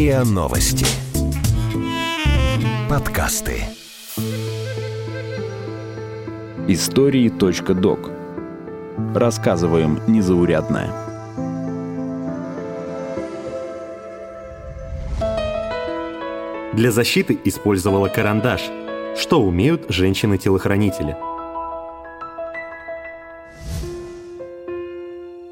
РИА Новости. Подкасты. Истории.док. Рассказываем незаурядное. Для защиты использовала карандаш. Что умеют женщины-телохранители –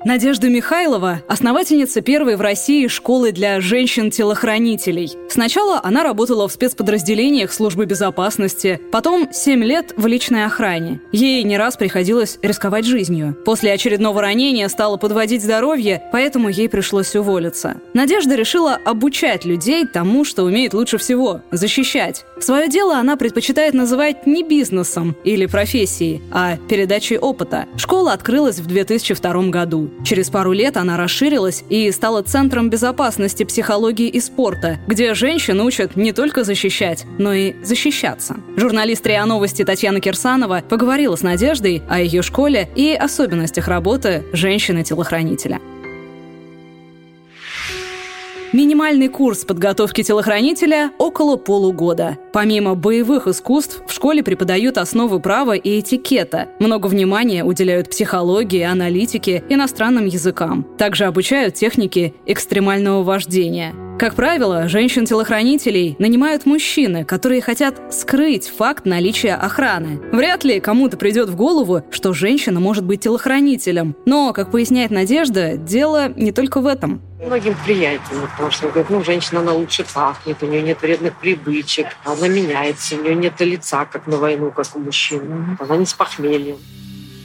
Надежда Михайлова – основательница первой в России школы для женщин-телохранителей. Сначала она работала в спецподразделениях службы безопасности, потом 7 лет в личной охране. Ей не раз приходилось рисковать жизнью. После очередного ранения стала подводить здоровье, поэтому ей пришлось уволиться. Надежда решила обучать людей тому, что умеет лучше всего – защищать. Свое дело она предпочитает называть не бизнесом или профессией, а передачей опыта. Школа открылась в 2002 году. Через пару лет она расширилась и стала центром безопасности, психологии и спорта, где женщин учат не только защищать, но и защищаться. Журналист РИА Новости Татьяна Кирсанова поговорила с Надеждой о ее школе и особенностях работы женщины-телохранителя. Минимальный курс подготовки телохранителя – около полугода. Помимо боевых искусств, в школе преподают основы права и этикета. Много внимания уделяют психологии, аналитике, иностранным языкам. Также обучают технике экстремального вождения. Как правило, женщин-телохранителей нанимают мужчины, которые хотят скрыть факт наличия охраны. Вряд ли кому-то придет в голову, что женщина может быть телохранителем. Но, как поясняет Надежда, дело не только в этом. Многим приятно, потому что говорят, ну, женщина, она лучше пахнет, у нее нет вредных привычек, она меняется, у нее нет лица, как на войну, как у мужчин, она не с похмельем.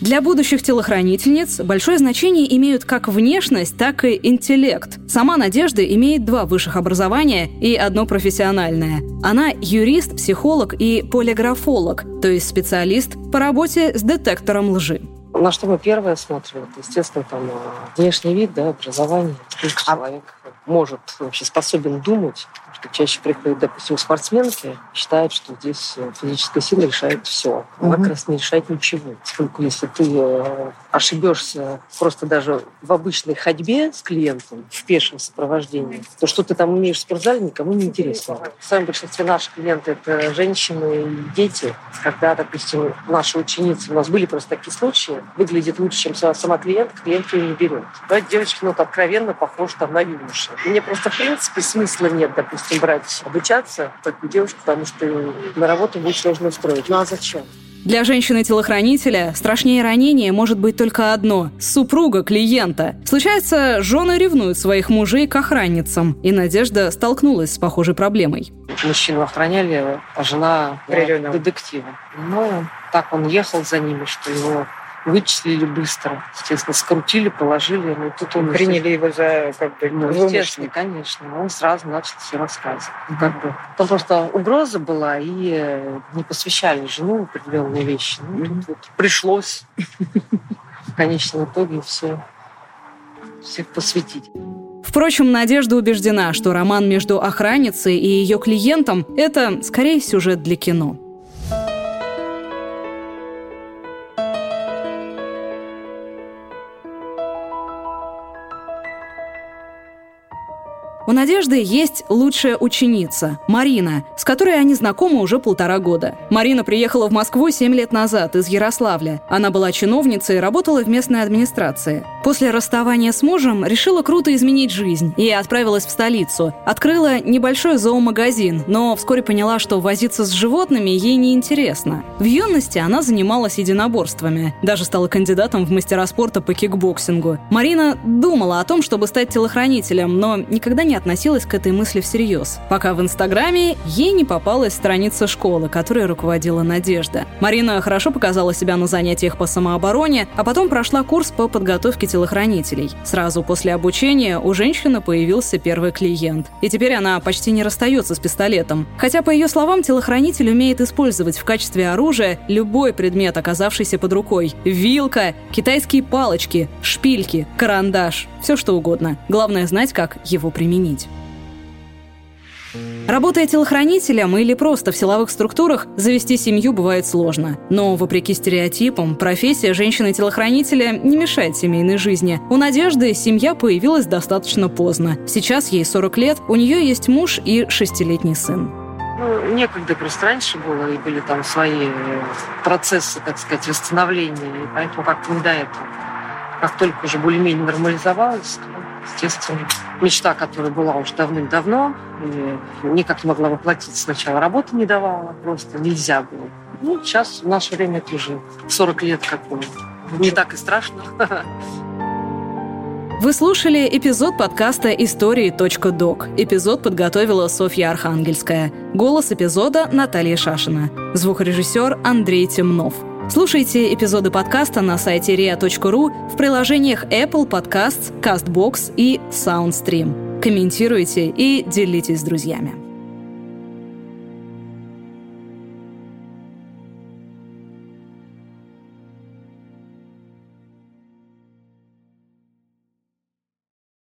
Для будущих телохранительниц большое значение имеют как внешность, так и интеллект. Сама Надежда имеет два высших образования и одно профессиональное. Она юрист, психолог и полиграфолог, то есть специалист по работе с детектором лжи. На что мы первое смотрим? Естественно, там а, внешний вид, да, образование. А человек может вообще способен думать, что чаще приходят, допустим, спортсменки, считают, что здесь э, физическая сила решает все. Она как раз не решает ничего. Поскольку если ты э, ошибешься просто даже в обычной ходьбе с клиентом, в пешем сопровождении, то что ты там умеешь в спортзале, никому не интересно. В самом большинстве наших клиентов это женщины и дети. Когда, допустим, наши ученицы, у нас были просто такие случаи, выглядит лучше, чем сама клиентка, клиент ее не берет. Давайте девочки, ну, вот откровенно похожи там на юноши. Мне просто, в принципе, смысла нет, допустим, брать обучаться такую девушку, потому что на работу будет сложно устроить. Ну а зачем? Для женщины-телохранителя страшнее ранение может быть только одно – супруга клиента. Случается, жены ревнуют своих мужей к охранницам, и Надежда столкнулась с похожей проблемой. Мужчину охраняли, а жена детектива. Ну, так он ехал за ними, что его вычислили быстро. Естественно, скрутили, положили. Ну, тут он Приняли его за как бы ну, естественно, конечно. Он сразу начал все рассказывать. Mm-hmm. Как бы. Там просто угроза была, и э, не посвящали жену в определенные вещи. Ну, mm-hmm. тут вот пришлось в конечном итоге все, всех посвятить. Впрочем, Надежда убеждена, что роман между охранницей и ее клиентом – это скорее сюжет для кино. У Надежды есть лучшая ученица – Марина, с которой они знакомы уже полтора года. Марина приехала в Москву 7 лет назад из Ярославля. Она была чиновницей и работала в местной администрации. После расставания с мужем решила круто изменить жизнь и отправилась в столицу. Открыла небольшой зоомагазин, но вскоре поняла, что возиться с животными ей не интересно. В юности она занималась единоборствами, даже стала кандидатом в мастера спорта по кикбоксингу. Марина думала о том, чтобы стать телохранителем, но никогда не относилась к этой мысли всерьез, пока в Инстаграме ей не попалась страница школы, которой руководила Надежда. Марина хорошо показала себя на занятиях по самообороне, а потом прошла курс по подготовке телохранителей. Сразу после обучения у женщины появился первый клиент. И теперь она почти не расстается с пистолетом. Хотя, по ее словам, телохранитель умеет использовать в качестве оружия любой предмет, оказавшийся под рукой. Вилка, китайские палочки, шпильки, карандаш. Все что угодно. Главное знать, как его применить. Работая телохранителем или просто в силовых структурах, завести семью бывает сложно. Но, вопреки стереотипам, профессия женщины-телохранителя не мешает семейной жизни. У Надежды семья появилась достаточно поздно. Сейчас ей 40 лет, у нее есть муж и шестилетний сын. Ну, некогда просто раньше было, и были там свои процессы, так сказать, восстановления, и поэтому как-то не до этого. Как только уже более-менее нормализовалось, естественно, мечта, которая была уже давным-давно, никак не могла воплотиться. Сначала работа не давала, просто нельзя было. Ну, сейчас в наше время это уже 40 лет как не так и страшно. Вы слушали эпизод подкаста «Истории.док». Эпизод подготовила Софья Архангельская. Голос эпизода Наталья Шашина. Звукорежиссер Андрей Темнов. Слушайте эпизоды подкаста на сайте ria.ru в приложениях Apple Podcasts, CastBox и SoundStream. Комментируйте и делитесь с друзьями.